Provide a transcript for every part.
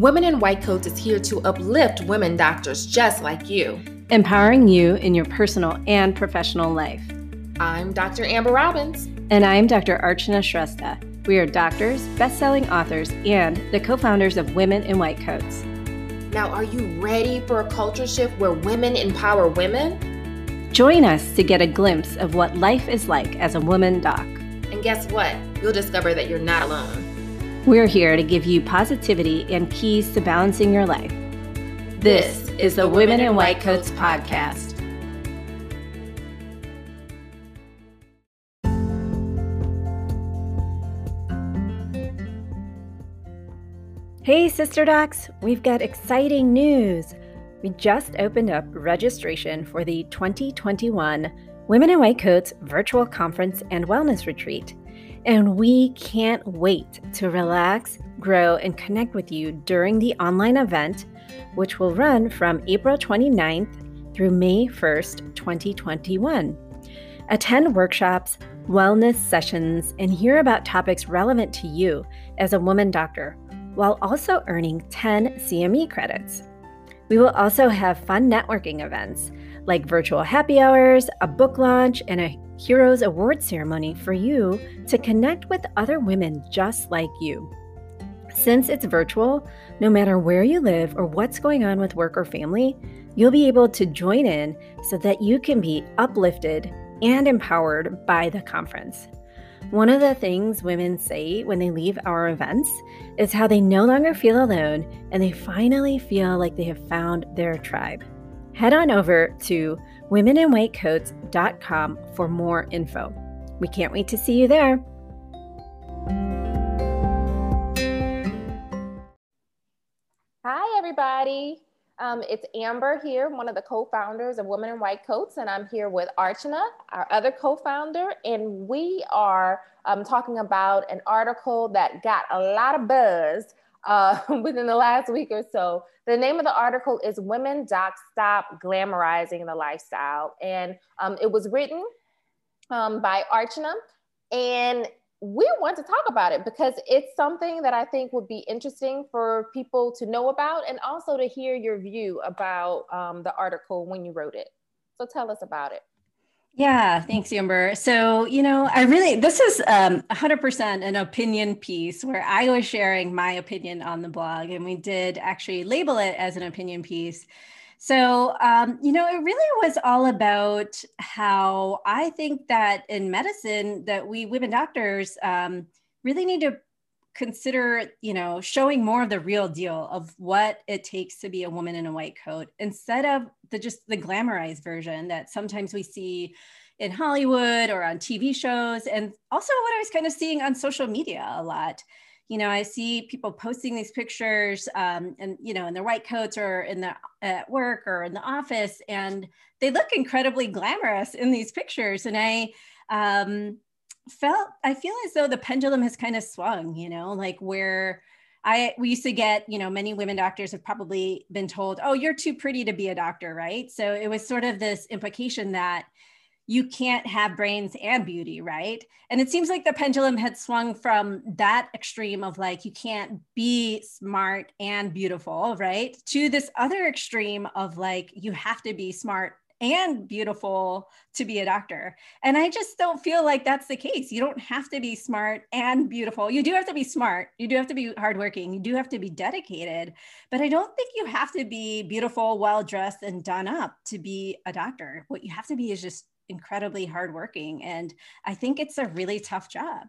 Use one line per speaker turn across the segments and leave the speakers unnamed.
Women in White Coats is here to uplift women doctors just like you,
empowering you in your personal and professional life.
I'm Dr. Amber Robbins.
And I'm Dr. Archana Shrestha. We are doctors, best selling authors, and the co founders of Women in White Coats.
Now, are you ready for a culture shift where women empower women?
Join us to get a glimpse of what life is like as a woman doc.
And guess what? You'll discover that you're not alone.
We're here to give you positivity and keys to balancing your life. This is the Women in White Coats podcast. Hey, Sister Docs, we've got exciting news. We just opened up registration for the 2021 Women in White Coats Virtual Conference and Wellness Retreat. And we can't wait to relax, grow, and connect with you during the online event, which will run from April 29th through May 1st, 2021. Attend workshops, wellness sessions, and hear about topics relevant to you as a woman doctor, while also earning 10 CME credits. We will also have fun networking events like virtual happy hours, a book launch, and a Heroes Award ceremony for you to connect with other women just like you. Since it's virtual, no matter where you live or what's going on with work or family, you'll be able to join in so that you can be uplifted and empowered by the conference. One of the things women say when they leave our events is how they no longer feel alone and they finally feel like they have found their tribe. Head on over to womeninwhitecoats.com for more info. We can't wait to see you there.
Hi, everybody. Um, it's Amber here, one of the co founders of Women in White Coats, and I'm here with Archana, our other co founder, and we are um, talking about an article that got a lot of buzz uh, within the last week or so. The name of the article is Women Doc Stop Glamorizing the Lifestyle. And um, it was written um, by Archana. And we want to talk about it because it's something that I think would be interesting for people to know about and also to hear your view about um, the article when you wrote it. So tell us about it.
Yeah, thanks, Amber. So, you know, I really, this is um, 100% an opinion piece where I was sharing my opinion on the blog, and we did actually label it as an opinion piece. So, um, you know, it really was all about how I think that in medicine, that we women doctors um, really need to consider you know showing more of the real deal of what it takes to be a woman in a white coat instead of the just the glamorized version that sometimes we see in hollywood or on tv shows and also what i was kind of seeing on social media a lot. You know i see people posting these pictures um, and you know in their white coats or in the at work or in the office and they look incredibly glamorous in these pictures. And i um, felt I feel as though the pendulum has kind of swung, you know, like where I we used to get, you know, many women doctors have probably been told, "Oh, you're too pretty to be a doctor," right? So it was sort of this implication that you can't have brains and beauty, right? And it seems like the pendulum had swung from that extreme of like you can't be smart and beautiful, right? To this other extreme of like you have to be smart and beautiful to be a doctor. And I just don't feel like that's the case. You don't have to be smart and beautiful. You do have to be smart. You do have to be hardworking. You do have to be dedicated. But I don't think you have to be beautiful, well dressed, and done up to be a doctor. What you have to be is just incredibly hardworking. And I think it's a really tough job.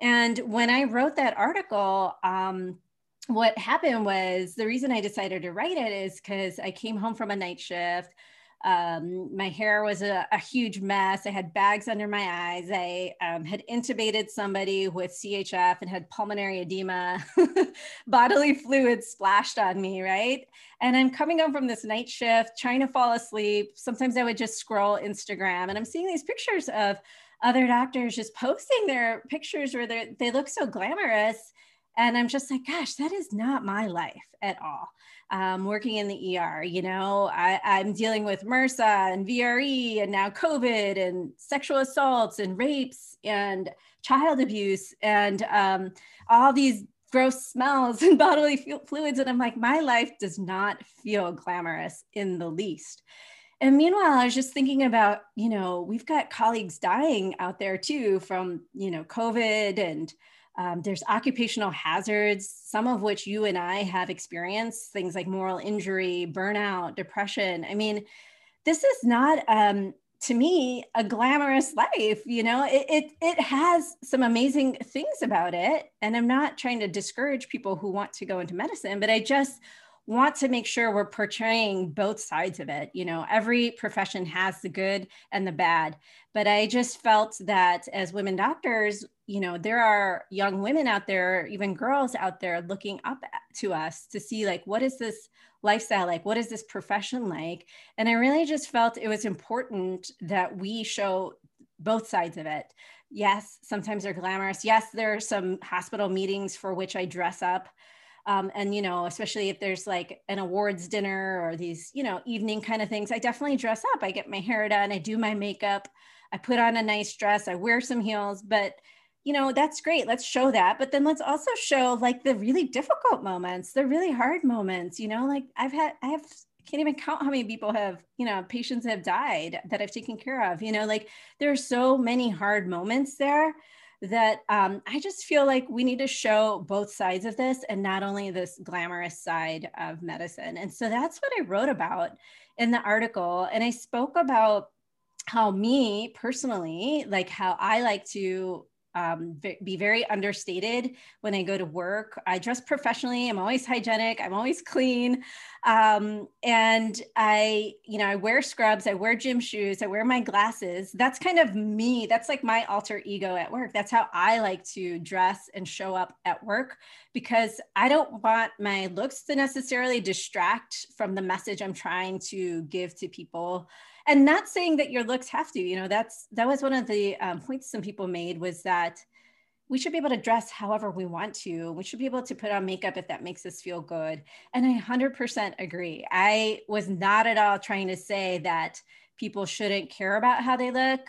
And when I wrote that article, um, what happened was the reason I decided to write it is because I came home from a night shift. Um, my hair was a, a, huge mess. I had bags under my eyes. I um, had intubated somebody with CHF and had pulmonary edema, bodily fluids splashed on me, right? And I'm coming home from this night shift, trying to fall asleep. Sometimes I would just scroll Instagram and I'm seeing these pictures of other doctors just posting their pictures where they look so glamorous. And I'm just like, gosh, that is not my life at all um, working in the ER. You know, I, I'm dealing with MRSA and VRE and now COVID and sexual assaults and rapes and child abuse and um, all these gross smells and bodily fluids. And I'm like, my life does not feel glamorous in the least. And meanwhile, I was just thinking about, you know, we've got colleagues dying out there too from, you know, COVID and um, there's occupational hazards, some of which you and I have experienced, things like moral injury, burnout, depression. I mean, this is not um, to me a glamorous life you know it, it it has some amazing things about it and i'm not trying to discourage people who want to go into medicine but i just want to make sure we're portraying both sides of it you know every profession has the good and the bad but i just felt that as women doctors you know there are young women out there even girls out there looking up to us to see like what is this lifestyle like? What is this profession like? And I really just felt it was important that we show both sides of it. Yes, sometimes they're glamorous. Yes, there are some hospital meetings for which I dress up. Um, and you know especially if there's like an awards dinner or these you know evening kind of things i definitely dress up. I get my hair done. I do my makeup. I put on a nice dress. I wear some heels. But you know that's great. Let's show that. But then let's also show like the really difficult moments the really hard moments you know like i've had i have can't even count how many people have you know patients have died that i've taken care of you know like there are so many hard moments there that um, i just feel like we need to show both sides of this and not only this glamorous side of medicine. And so that's what i wrote about in the article. And i spoke about how me personally like how i like to um, be very understated when I go to work. I dress professionally. I'm always hygienic. I'm always clean. Um, and I, you know, I wear scrubs. I wear gym shoes. I wear my glasses. That's kind of me. That's like my alter ego at work. That's how I like to dress and show up at work because I don't want my looks to necessarily distract from the message I'm trying to give to people and not saying that your looks have to you know that's that was one of the um, points some people made was that we should be able to dress however we want to. We should be able to put on makeup if that makes us feel good. And i 100% agree. I was not at all trying to say that people shouldn't care about how they look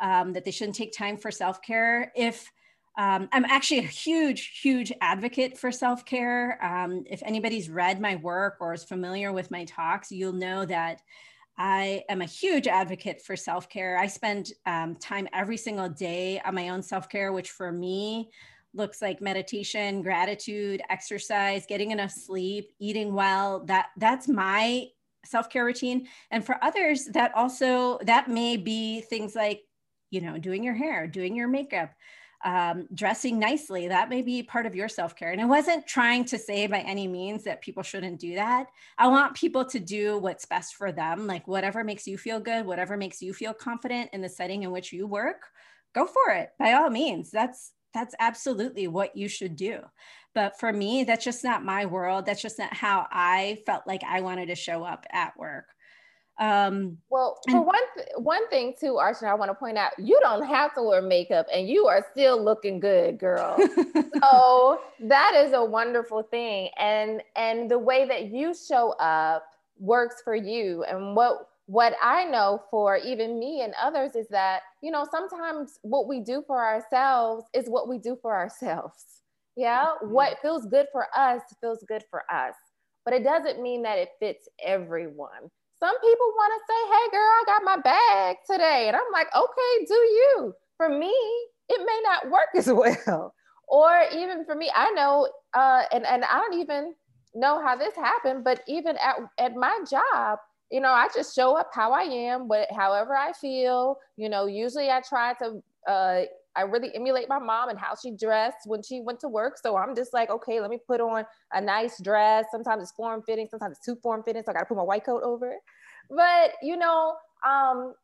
um, that they shouldn't take time for self-care. If um, I'm actually a huge, huge advocate for self care. Um, if anybody's read my work or is familiar with my talks, you'll know that I am a huge advocate for self care. I spend um, time every single day on my own self care, which for me looks like meditation, gratitude, exercise, getting enough sleep, eating well. That that's my self care routine. And for others, that also that may be things like you know doing your hair, doing your makeup, um, dressing nicely that may be part of your self-care. And i wasn't trying to say by any means that people shouldn't do that. I want people to do what's best for them. Like whatever makes you feel good whatever makes you feel confident in the setting in which you work go for it by all means. That's that's absolutely what you should do. But for me that's just not my world. That's just not how i felt like i wanted to show up at work
um, well, for and- one th- one thing too, Archie, I want to point out, you don't have to wear makeup, and you are still looking good, girl. so that is a wonderful thing, and and the way that you show up works for you. And what what I know for even me and others is that you know sometimes what we do for ourselves is what we do for ourselves. Yeah, mm-hmm. what feels good for us feels good for us, but it doesn't mean that it fits everyone some people want to say, hey, girl, I got my bag today. And I'm like, okay, do you. For me, it may not work as well. Or even for me, I know, uh, and, and I don't even know how this happened, but even at, at my job, you know, I just show up how I am, but however I feel, you know, usually I try to, uh, I really emulate my mom and how she dressed when she went to work. So I'm just like, okay, let me put on a nice dress. Sometimes it's form fitting, sometimes it's too form fitting. So I got to put my white coat over it. But, you know, um,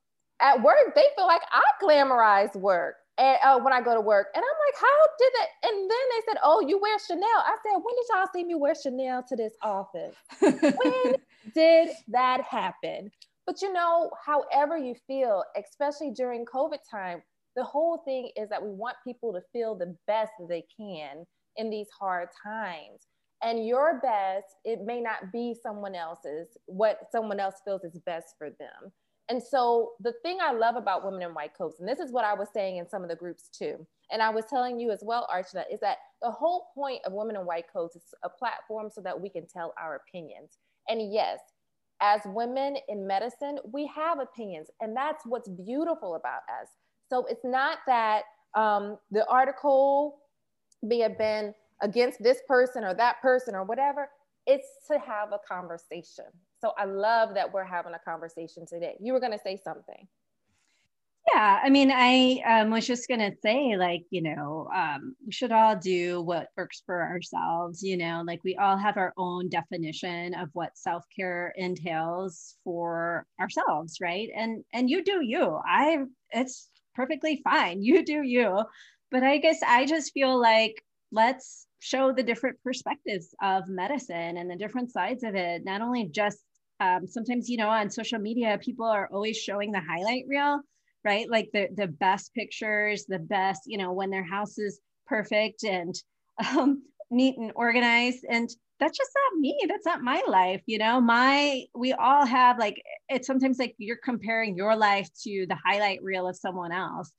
at work, they feel like I glamorize work and, uh, when I go to work. And I'm like, how did that? And then they said, oh, you wear Chanel. I said, when did y'all see me wear Chanel to this office? when did that happen? But you know, however you feel, especially during COVID time, the whole thing is that we want people to feel the best that they can in these hard times. And your best, it may not be someone else's, what someone else feels is best for them. And so the thing I love about women in white coats, and this is what I was saying in some of the groups too, and I was telling you as well, Archana, is that the whole point of women in white coats is a platform so that we can tell our opinions. And yes, as women in medicine, we have opinions, and that's what's beautiful about us. So it's not that um, the article may have been against this person or that person or whatever. It's to have a conversation. So I love that we're having a conversation today. You were going to say something.
Yeah, I mean, I um, was just gonna say, like, you know, um, we should all do what works for ourselves. You know, like we all have our own definition of what self care entails for ourselves, right? And and you do you. I it's perfectly fine. You do you. But I guess I just feel like let's show the different perspectives of medicine and the different sides of it. Not only just um, sometimes, you know, on social media, people are always showing the highlight reel right? Like the the best pictures, the best, you know, when their house is perfect and um, neat and organized. And that's just not me. That's not my life. You know, my we all have like it's sometimes like you're comparing your life to the highlight reel of someone else.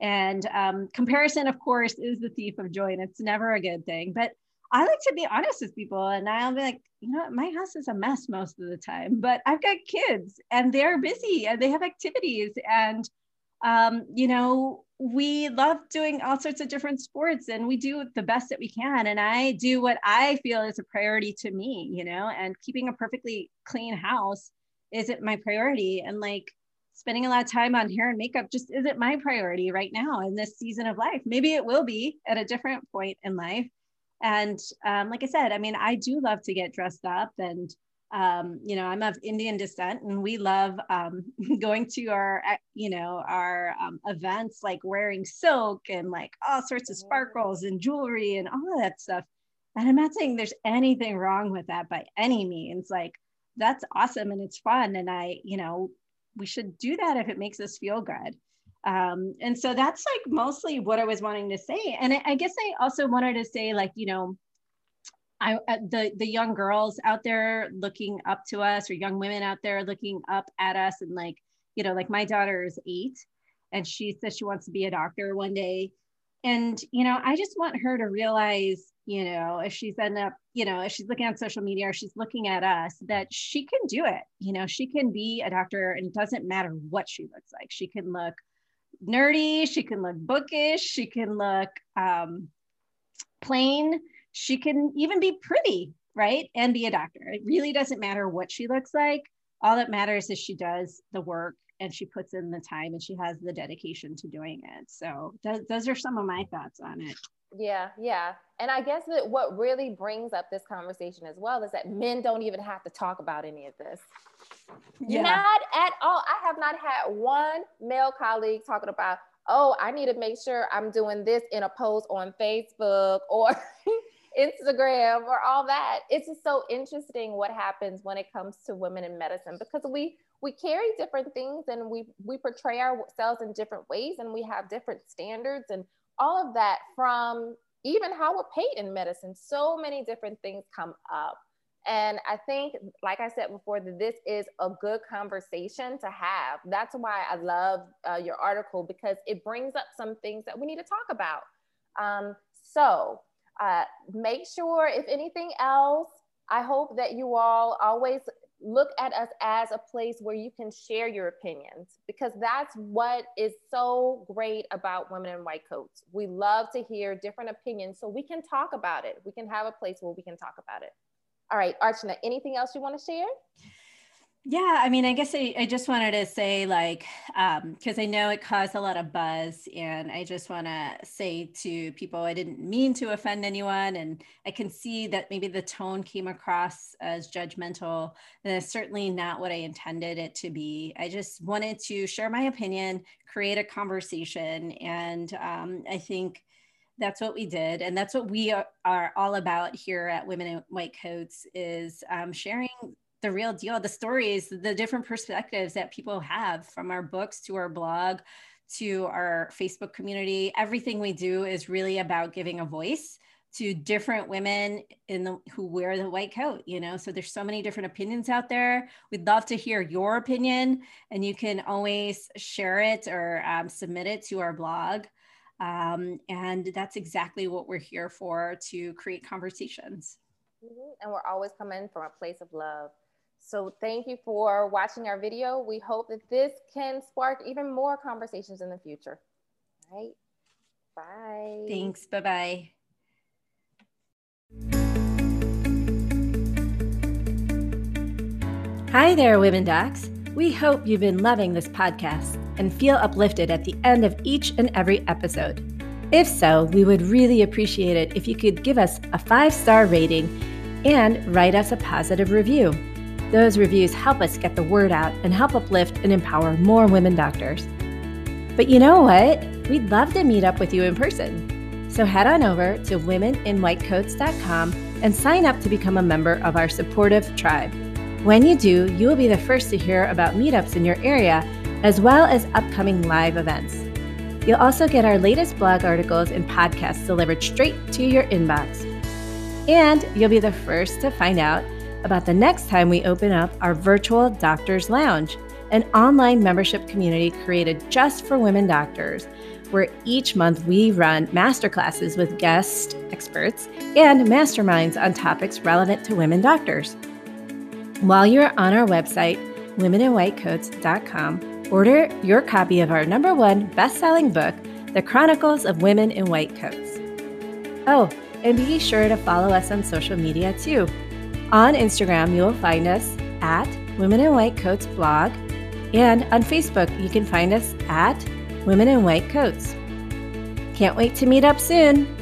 And um, comparison, of course, is the thief of joy, and it's never a good thing. But I like to be honest with people, and I'll be like, you know, my house is a mess most of the time, but I've got kids, and they're busy, and they have activities, and um, you know, we love doing all sorts of different sports and we do the best that we can. And I do what I feel is a priority to me, you know, and keeping a perfectly clean house isn't my priority. And like spending a lot of time on hair and makeup just isn't my priority right now in this season of life. Maybe it will be at a different point in life. And um, like I said, I mean, I do love to get dressed up and um, you know, I'm of Indian descent, and we love um, going to our, uh, you know, our um, events like wearing silk and like all sorts of sparkles and jewelry and all of that stuff. And I'm not saying there's anything wrong with that by any means. Like that's awesome and it's fun, and I, you know, we should do that if it makes us feel good. Um, and so that's like mostly what I was wanting to say. And I, I guess I also wanted to say, like, you know, I, uh, the the young girls out there looking up to us or young women out there looking up at us and like you know like my daughter is eight and she says she wants to be a doctor one day. And you know i just want her to realize you know if she's end up you know if she's looking on social media or she's looking at us that she can do it. You know she can be a doctor and it doesn't matter what she looks like. She can look nerdy. She can look bookish. She can look um, plain she can even be pretty, right? And be a doctor. It really doesn't matter what she looks like. All that matters is she does the work and she puts in the time and she has the dedication to doing it. So th- those are some of my thoughts on it.
Yeah, yeah. And I guess that what really brings up this conversation as well is that men don't even have to talk about any of this. Yeah. Not at all. I have not had one male colleague talking about, oh, I need to make sure I'm doing this in a post on Facebook or Instagram or all that. It's just so interesting what happens when it comes to women in medicine because we we carry different things and we we portray ourselves in different ways and we have different standards and all of that from even how we're paid in medicine. So many different things come up. And I think, like I said before, that this is a good conversation to have. That's why I love uh, your article because it brings up some things that we need to talk about. Um, so, uh, make sure, if anything else, I hope that you all always look at us as a place where you can share your opinions because that's what is so great about women in white coats. We love to hear different opinions so we can talk about it. We can have a place where we can talk about it. All right, Archana, anything else you want to share?
Yeah, I mean, I guess I, I just wanted to say, like, because um, I know it caused a lot of buzz, and I just want to say to people, I didn't mean to offend anyone, and I can see that maybe the tone came across as judgmental. And it's certainly not what I intended it to be. I just wanted to share my opinion, create a conversation, and um, I think that's what we did and that's what we are, are, all about here at women in white coats is um, sharing the real deal. The stories the different perspectives that people have from our books to our blog to our facebook community. Everything we do is really about giving a voice to different women in the who wear the white coat you know? So there's so many different opinions out there. We'd love to hear your opinion and you can always share it or um, submit it to our blog. Um, and that's exactly what we're here for to create conversations.
Mm-hmm. and we're always coming from a place of love so thank you for watching our video we hope that this can spark even more conversations in the future all right bye
thanks bye-bye Hi there, Women Docs. We hope you've been loving this podcast and feel uplifted at the end of each and every episode. If so, we would really appreciate it if you could give us a five star rating and write us a positive review. Those reviews help us get the word out and help uplift and empower more women doctors. But you know what? We'd love to meet up with you in person. So head on over to womeninwhitecoats.com and sign up to become a member of our supportive tribe. When you do, you will be the first to hear about meetups in your area, as well as upcoming live events. You'll also get our latest blog articles and podcasts delivered straight to your inbox. And you'll be the first to find out about the next time we open up our virtual Doctors Lounge, an online membership community created just for women doctors, where each month we run masterclasses with guest experts and masterminds on topics relevant to women doctors. While you're on our website, womeninwhitecoats.com, order your copy of our number one best selling book, The Chronicles of Women in White Coats. Oh, and be sure to follow us on social media too. On Instagram, you will find us at Women in White Coats blog, and on Facebook, you can find us at Women in White Coats. Can't wait to meet up soon!